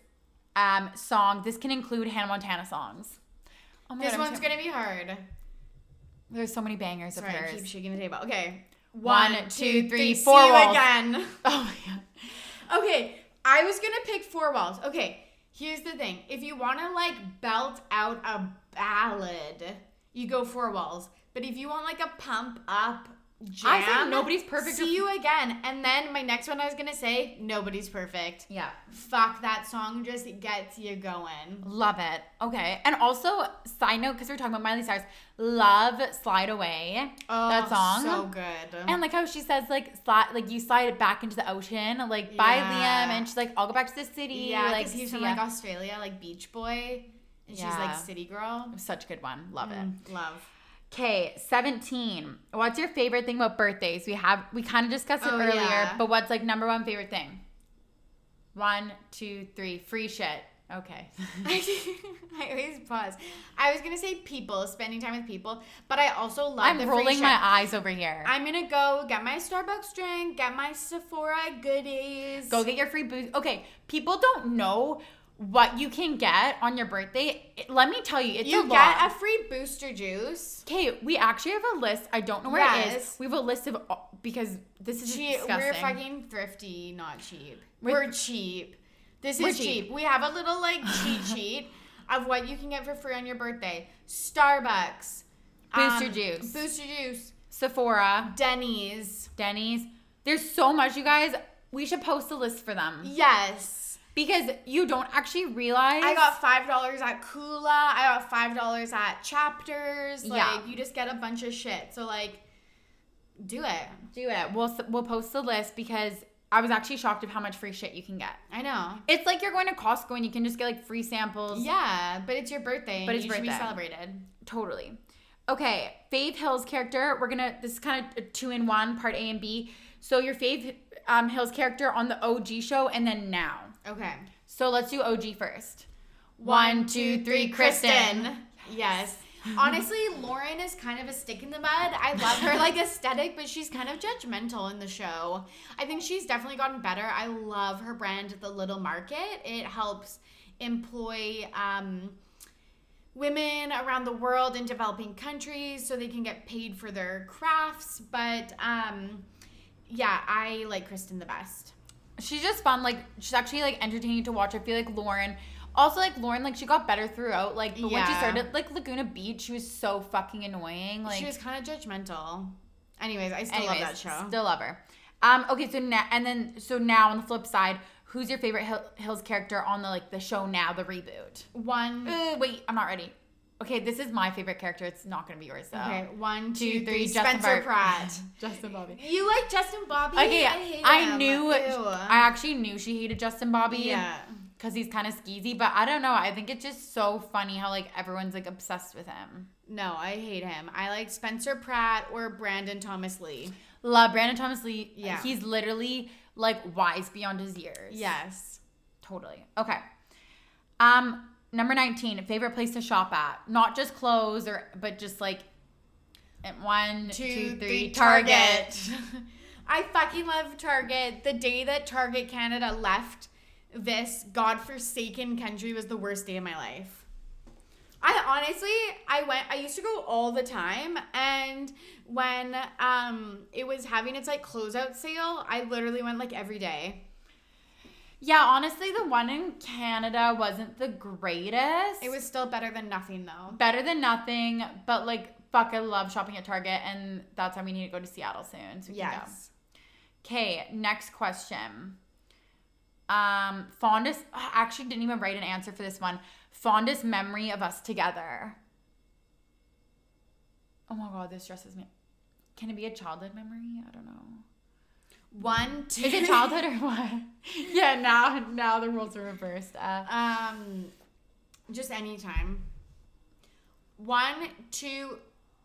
um, song. This can include Hannah Montana songs. Oh my This God, one's so- gonna be hard. There's so many bangers Sorry, of I keep shaking the table. Okay. One, One, two, three, four see you walls. again. Oh my god. Okay, I was gonna pick four walls. Okay, here's the thing: if you want to like belt out a ballad, you go four walls. But if you want like a pump up jam, I think Nobody's Perfect See you again. And then my next one, I was gonna say nobody's perfect. Yeah. Fuck that song, just gets you going. Love it. Okay. And also, side note, because we're talking about Miley Cyrus, love Slide Away. Oh, that song. Oh, so good. And like how she says, like, slide, like you slide it back into the ocean, like by Yeah. Liam, and she's like, I'll go back to the city. yeah, like he's from like Australia, like Beach Boy, and she's like City Girl. Such a good one. Love it. Mm, love. Okay, 17. What's your favorite thing about birthdays? We have we kind of discussed it Oh, earlier, yeah. but what's like number one favorite thing? One, two, three. Free shit. Okay. I always pause. I was gonna say people, spending time with people, but I also love I'm the free rolling my eyes over here. I'm gonna go get my Starbucks drink, get my Sephora goodies. Go get your free booze. Okay, people don't know what you can get on your birthday. It- Let me tell you, it's you a get a free booster juice. Okay, we actually have a list. I don't know where it is. We have a list of all- because this is Cheap. disgusting. We're fucking thrifty, not cheap. We're- We're, cheap. This We're is cheap. cheap. We have a little like cheat sheet of what you can get for free on your birthday. Starbucks. Booster um, juice. Booster juice. Sephora, Denny's. Denny's. There's so much, you guys. We should post a list for them Yes. Because you don't actually realize. I got five dollars at Kula. I got five dollars at Chapters. Like Yeah. you just get a bunch of shit. So like, do it. do it. We'll we'll post the list because I was actually shocked of how much free shit you can get. I know. It's like you're going to Costco and you can just get like free samples. Yeah, but it's your birthday. But it's you should be birthday. celebrated. Totally. Okay, fave Hills character. We're gonna. This is kind of a two in one, part A and B. So your Faith um, Hill's character on the OG show, and then now. Okay. So let's do OG first. One, two, three, Kristin. Yes. Honestly, Lauren is kind of a stick in the mud. I love her like aesthetic, but she's kind of judgmental in the show. I think she's definitely gotten better. I love her brand, The Little Market. It helps employ um, women around the world in developing countries so they can get paid for their crafts. But um, yeah, I like Kristin the best. She's just fun. Like she's actually like entertaining to watch. I feel like Lauren. Also, like Lauren, like she got better throughout. Like, but when she started like Laguna Beach, she was so fucking annoying. Like, she was kind of judgmental. Anyways, I still anyways, love that show. Still love her. Um. Okay. So now and then so now on the flip side, who's your favorite Hill, Hills character on the like the show now, the reboot? One. Uh, wait, I'm not ready. Okay, this is my favorite character. It's not gonna be yours though. Okay, one, Two, two, three, three. Justin Spencer Bart- Pratt. Justin Bobby. You like Justin Bobby? Okay, I, I, him. knew. Ew. I actually knew she hated Justin Bobby. yeah. because he's kind of skeezy. But I don't know. I think it's just so funny how like everyone's like obsessed with him. No, I hate him. I like Spencer Pratt or Brandon Thomas Lee. Love Brandon Thomas Lee. Yeah. he's literally like wise beyond his years. Yes. totally. Okay. Um, number nineteen, favorite place to shop at, not just clothes or but just like one, two, three, Target. I fucking love Target. The day that Target Canada left this godforsaken country was the worst day of my life. I honestly, I went. I used to go all the time, and when um it was having its like closeout sale, I literally went like every day. Yeah, honestly, the one in Canada wasn't the greatest. It was still better than nothing though. better than nothing, but like fuck, I love shopping at Target, and that's why we need to go to Seattle soon. So we can go. Yes. Okay, next question. Um, fondest. I actually didn't even write an answer for this one. Fondest memory of us together. Oh my god, this stresses me. Can it be a childhood memory? I don't know. One, two. Is it childhood or what? yeah, now now the rules are reversed. Uh, Um, just anytime. One, two,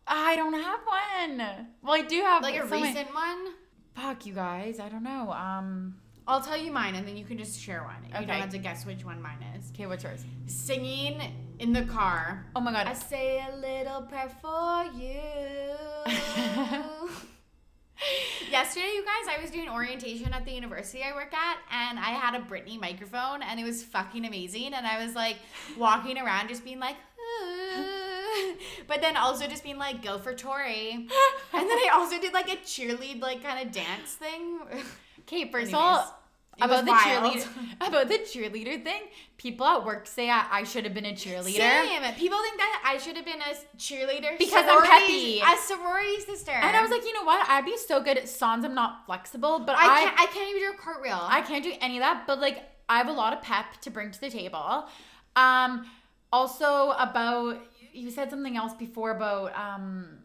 I don't have one. Well, I do have like a so many- recent one. Fuck you guys. I don't know. Um. I'll tell you mine, and then you can just share one. You don't have to guess which one mine is. Okay, what's yours? Singing in the car. Oh my god. I say a little prayer for you. Yesterday, you guys, I was doing orientation at the university I work at, and I had a Britney microphone, and it was fucking amazing. And I was like walking around, just being like, but then also just being like, go for Tori. And then I also did like a cheerlead, like kind of dance thing. Okay, first of all, it about the wild. cheerleader, about the cheerleader thing, people at work say I, I should have been a cheerleader. Same. People think that I should have been a cheerleader Because I'm sorority- peppy. a sorority sister. And I was like, you know what? I'd be so good at songs. I'm not flexible, but I I can't, I can't even do a cartwheel. I can't do any of that, but like I have a lot of pep to bring to the table. Um also about you said something else before about um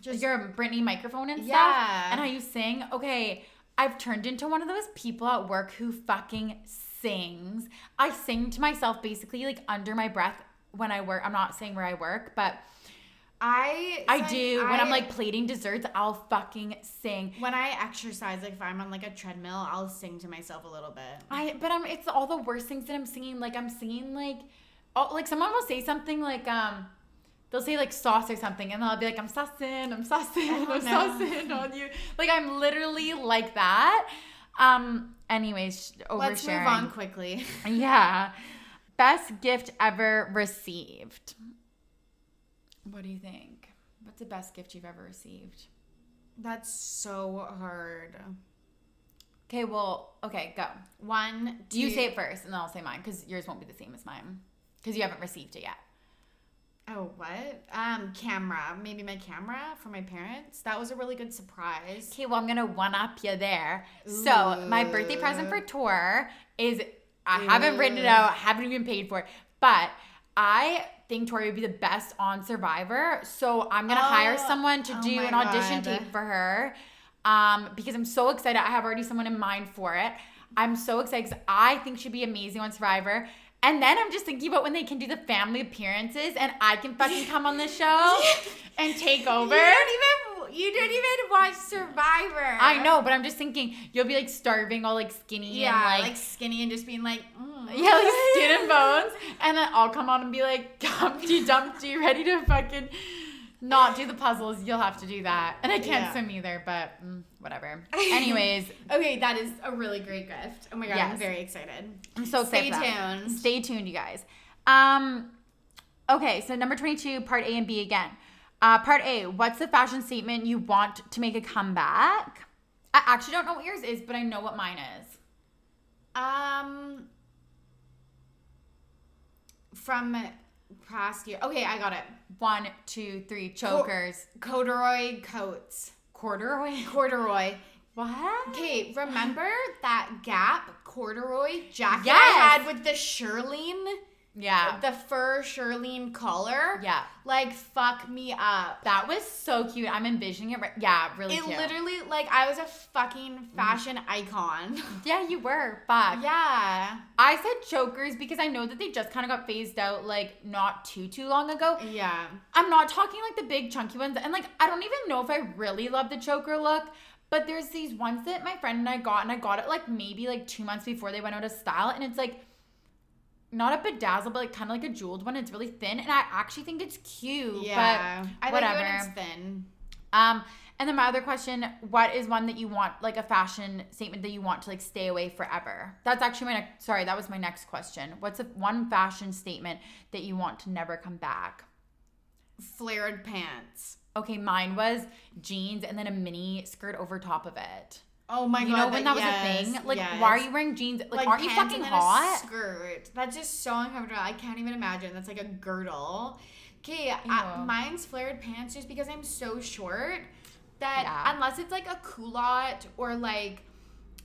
Just- your Britney microphone and stuff and how you sing. Okay, I've turned into one of those people at work who fucking sings. I sing to myself basically like under my breath when I work. I'm not saying where I work, but I I do. when I'm like plating desserts, I'll fucking sing. when I exercise, like if I'm on like a treadmill, I'll sing to myself a little bit. I but I'm it's all the worst things that I'm singing. Like I'm singing like oh like someone will say something like um they'll say like sauce or something and I'll be like I'm sussing, I'm sussing, Oh, I'm sussing on you. Like I'm literally like that. Um anyways, oversharing. Let's move on quickly. Yeah. Best gift ever received. What do you think? What's the best gift you've ever received? That's so hard. Okay, well, okay, go. One, do You say it first, and then I'll say mine because yours won't be the same as mine because you haven't received it yet. Oh, what? Um, camera. Maybe my camera for my parents. That was a really good surprise. Okay, well, I'm gonna one up you there. So my birthday present for tour is I haven't written it Ooh. out, haven't even paid for it, but I think Tori would be the best on Survivor. So I'm gonna hire Oh, someone to oh do an audition God. tape for her. Um, because I'm so excited. I have already someone in mind for it. I'm so excited because I think she'd be amazing on Survivor. And then I'm just thinking about when they can do the family appearances and I can fucking come on the show and take over. You don't even you don't even watch Survivor. I know, but I'm just thinking you'll be like starving, all like skinny Yeah, and like, like, skinny and just being like, mm. yeah, like skin and bones, and then I'll come on and be like Dumpty Dumpty, ready to fucking not do the puzzles. You'll have to do that, and I can't Yeah. swim either, but mm, whatever. Anyways, Okay, that is a really great gift. Oh my god, I'm very excited. I'm so excited. Stay tuned. Stay tuned, you guys. Um, okay, so number 22, part A and B again. Uh, part A, what's the fashion statement you want to make a comeback? I actually don't know what yours is, but I know what mine is. Um, from past year. Okay, I got it. One, two, three, chokers. Corduroy coats. Corduroy. Corduroy. What? Okay, remember that Gap corduroy jacket Yes. I had with the shearling, Yeah. the fur shearling collar? Yeah. Like fuck me up. That was so cute. I'm envisioning it right. Yeah, really It cute. literally like I was a fucking mm. fashion icon. yeah, you were. Fuck. yeah. I said chokers because I know that they just kind of got phased out like not too too long ago. Yeah. I'm not talking like the big chunky ones. And like I don't even know if I really love the choker look. But there's these ones that my friend and I got, and I got it like maybe like two months before they went out of style, and it's like not a bedazzle, but like kind of like a jeweled one. It's really thin, and I actually think it's cute. Yeah. But I whatever. like it when it's thin. Um, and then my other question: What is one that you want, like a fashion statement that you want to like stay away forever? That's actually my next. Sorry, that was my next question. What's a one fashion statement that you want to never come back? Flared pants. Okay, mine was jeans and then a mini skirt over top of it. Oh my you god. know when that was yes, a thing? Like, yes. why are you wearing jeans? Like, aren't you fucking and then a hot? skirt. That's just so uncomfortable. I can't even imagine. That's like a girdle. Okay, mine's flared pants just because I'm so short that Yeah. unless it's like a culotte or like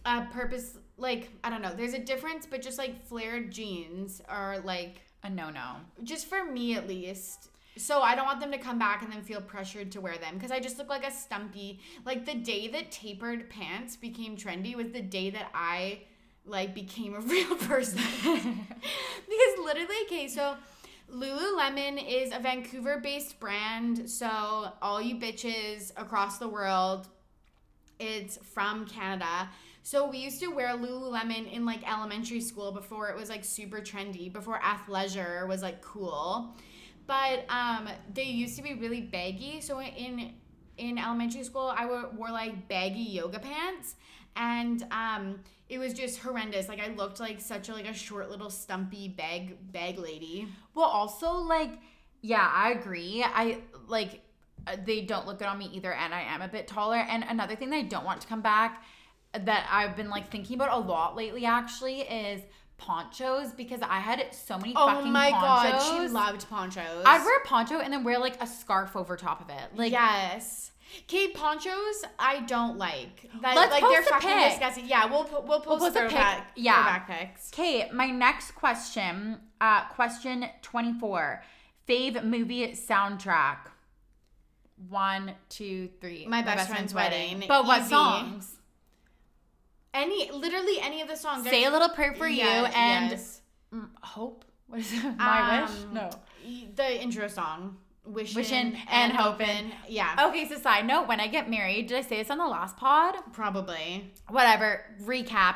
a purpose, like I don't know. There's a difference, but just like flared jeans are like A no no. just for me at least. So I don't want them to come back and then feel pressured to wear them because I just look like a stumpy. Like the day that tapered pants became trendy was the day that I like became a real person. because literally, okay, so Lululemon is a Vancouver-based brand. So all you bitches across the world, it's from Canada. So we used to wear Lululemon in like elementary school before it was like super trendy, before athleisure was like cool. But um they used to be really baggy. So in in elementary school, I wore, wore like baggy yoga pants, and um, it was just horrendous. Like I looked like such a like a short little stumpy bag bag lady. Well, also like, yeah, I agree. I like uh, they don't look good on me either, and I am a bit taller. And another thing that I don't want to come back that I've been like thinking about a lot lately actually is ponchos because I had so many Oh fucking my god, she loved ponchos. I'd wear a poncho and then wear like a scarf over top of it. Like yes. Okay, ponchos I don't like. That, Let's like post they're a fucking pic. disgusting. Yeah, we'll we'll post, post a pic. Yeah. throwback pics. Okay, my next question, uh, question 24. Fave movie soundtrack. One, two, three. My Best Friend's Wedding. But what songs? Any literally any of the songs. Say a little prayer for you and yes. Mm, hope. What is it? My wish? Um, No. the intro song. Wishing, Wishing and, and hoping. hoping. Yeah, Okay, so side note, when I get married, did I say this on the last pod? probably. Whatever. Recap.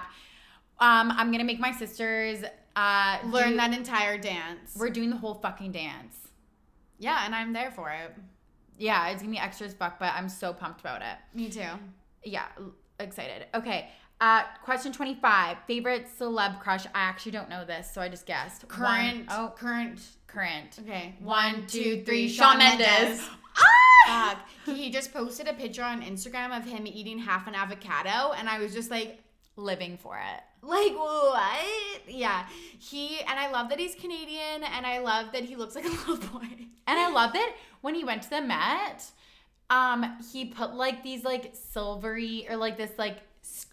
Um, I'm gonna make my sisters uh Learn do- that entire dance. We're doing the whole fucking dance. yeah, and I'm there for it. Yeah, it's gonna be extra as fuck, but I'm so pumped about it. Me too. Yeah, excited. Okay. Uh, question 25. Favorite celeb crush? I actually don't know this, so I just guessed. Current. One, oh, current. current. Okay. One, two, three. Shawn Mendes. Fuck. He just posted a picture on Instagram of him eating half an avocado, and I was just like, Living for it. like what? Yeah. He and I love that he's Canadian, and I love that he looks like a little boy. And I love that when he went to the Met, um, he put like these like silvery or like this like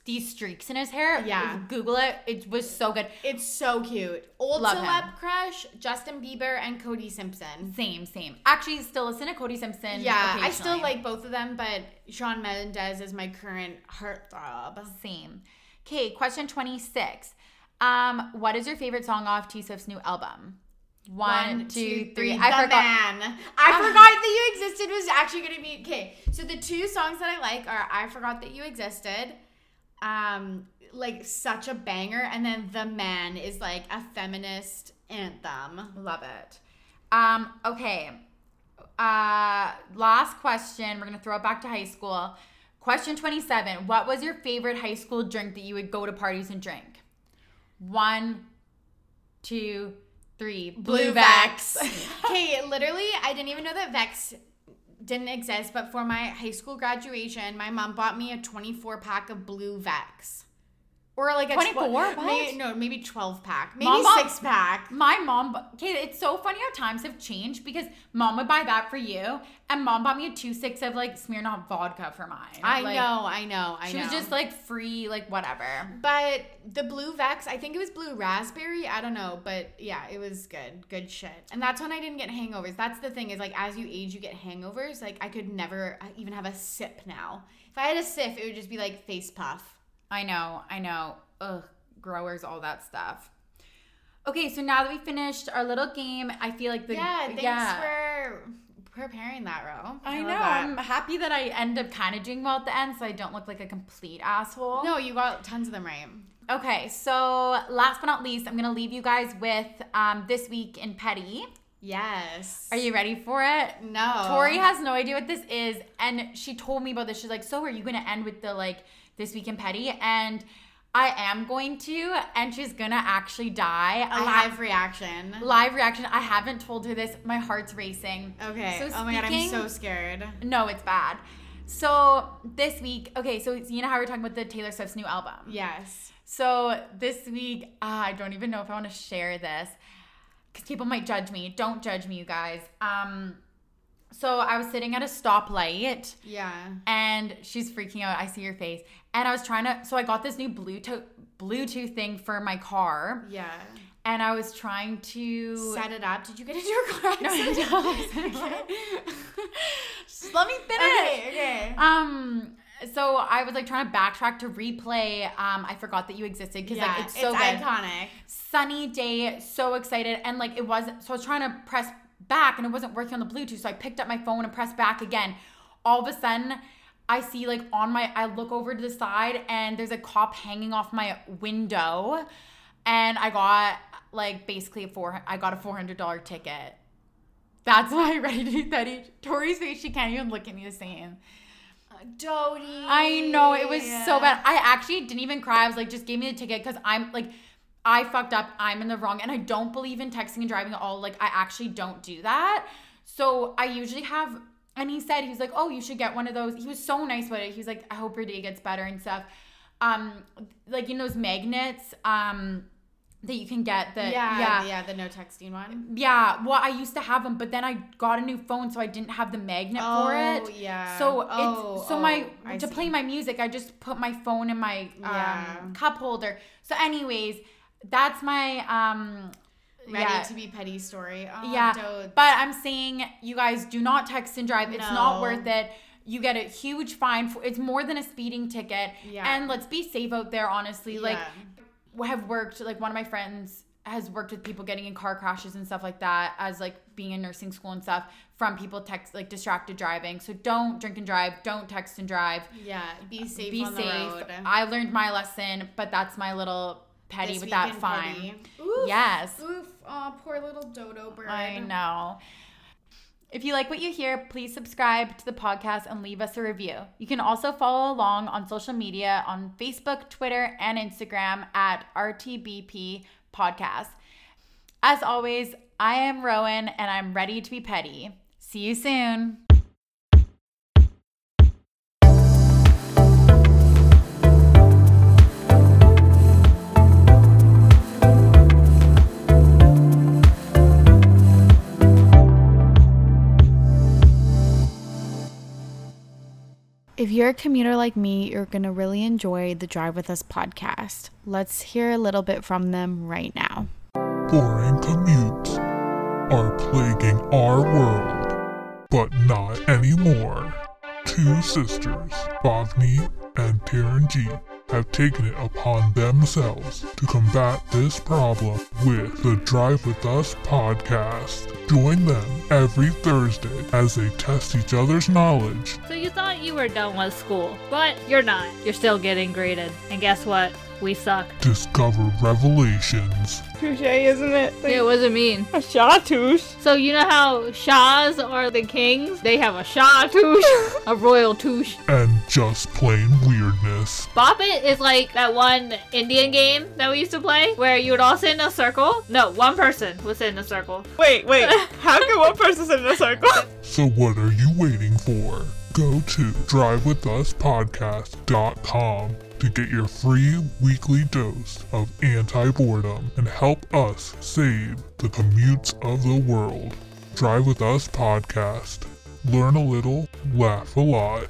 these streaks in his hair. Yeah. Google it. It was so good. It's so cute. Old Love celeb him. crush: Justin Bieber and Cody Simpson. Same, same. Actually, still listen to Cody Simpson. Yeah, I still like both of them, but Shawn Mendes is my current heartthrob. Same. Okay, question 26. Um, what is your favorite song off T Swift's new album? One, two, three. The I forgot. Man. I Ah. forgot that you existed was actually gonna be okay. So the two songs that I like are I Forgot That You Existed, um, like such a banger, and then The Man is like a feminist anthem. Love it. Um, okay. Uh, last question. We're gonna throw it back to high school. Question 27. What was your favorite high school drink that you would go to parties and drink? One, two, three. Blue Vex. okay, literally, I didn't even know that Vex didn't exist, but for my high school graduation, my mom bought me a 24 pack of Blue Vex. Or like a 24? tw- What? Maybe, no, maybe 12 pack. Maybe Mom six pack. My mom, okay, it's so funny how times have changed because mom would buy that for you, and mom bought me a two six of like Smirnoff vodka for mine. I Like, know, I know, I She know. was just like free, like whatever. But the blue Vex, I think it was blue raspberry. I don't know, but yeah, it was good, good shit. And that's when I didn't get hangovers. That's the thing is like as you age, you get hangovers. Like I could never uh, even have a sip now. If I had a sip, it would just be like face puff. I know, I know. Ugh, growers, all that stuff. Okay, so now that we finished our little game, I feel like the yeah, thanks yeah. for preparing that, row. I love know. that. I'm happy that I end up kind of doing well at the end, so I don't look like a complete asshole. No, you got tons of them right. Okay, so last but not least, I'm gonna leave you guys with um, this week in petty. Yes. Are you ready for it? No. Tori has no idea what this is, and she told me about this. She's like, "So are you gonna end with the like this week in petty?" And I am going to, and she's gonna actually die. a live reaction. live reaction. I haven't told her this. My heart's racing. Okay. So oh my god, I'm so scared. No, it's bad. So this week, okay, so you know how we're talking about the Taylor Swift's new album. Yes. So this week, ah, I don't even know if I want to share this because people might judge me. Don't judge me, you guys. Um, so I was sitting at a stoplight Yeah. and she's freaking out. I see your face, and I was trying to. So I got this new Bluetooth Bluetooth thing for my car, Yeah. and I was trying to Set it up. Did you get into your car No, I accident? don't. Just let me finish. okay, okay. Um. So I was like trying to backtrack to replay. Um, I forgot that you existed because yeah, like it's so good. iconic. Sunny day, so excited, and like it wasn't. So I was trying to press back, and it wasn't working on the Bluetooth. So I picked up my phone and pressed back again. All of a sudden, I see like on my. I look over to the side, and there's a cop hanging off my window, and I got like basically a four. I got a four hundred dollar ticket. That's why I ready to be petty. Tori's face, she can't even look at me the same. Uh, Dodie. I know it was so bad. I actually didn't even cry. I was like, just give me the ticket because I'm like, I fucked up. I'm in the wrong, and I don't believe in texting and driving at all. Like, I actually don't do that. So I usually have. And he said he was like, oh, you should get one of those. He was so nice about it. He was like, I hope your day gets better and stuff. Um, like in those magnets. Um, that you can get the Yeah, yeah yeah, the no texting one. yeah well i used to have them but then i got a new phone so i didn't have the magnet for it Oh, yeah. so Oh, it's so oh, my I to see. play my music i just put my phone in my Yeah. um, cup holder so anyways that's my um Ready yeah. to be petty story. Oh, yeah Dodes. but i'm saying you guys do not text and drive it's not worth it you get a huge fine for it's more than a speeding ticket Yeah. and let's be safe out there honestly like Yeah. have worked like one of my friends has worked with people getting in car crashes and stuff like that as like being in nursing school and stuff from people text like distracted driving so don't drink and drive don't text and drive yeah, be safe be on safe the road. i learned my lesson but that's my little petty This with that fine. Oof, yes Oof. Oh, poor little dodo bird. i know if you like what you hear, please subscribe to the podcast and leave us a review. You can also follow along on social media on Facebook, Twitter, and Instagram at RTBP Podcast. As always, I am Rowan and I'm ready to be petty. See you soon. If you're a commuter like me, you're going to really enjoy the Drive With Us podcast. Let's hear a little bit from them right now. Boring commutes are plaguing our world, but not anymore. Two sisters, Bhavni and Taranjeet, have taken it upon themselves to combat this problem with the Drive With Us podcast. Join them every Thursday as they test each other's knowledge So you thought you were done with school, but you're not. You're still getting graded. And guess what? We suck. discover revelations, Touche, isn't it? Yeah, what does it mean? a chartreuse. So you know how Shahs are the kings? They have a Shah touche, a royal touche. and just plain weirdness. Bop It is like that one Indian game that we used to play where you would all sit in a circle. No, one person would sit in a circle. Wait, wait. How can one person sit in a circle? So what are you waiting for? Go to drivewithUspodcast.com to get your free weekly dose of anti-boredom and help us save the commutes of the world. Drive with Us Podcast. Learn a little, laugh a lot.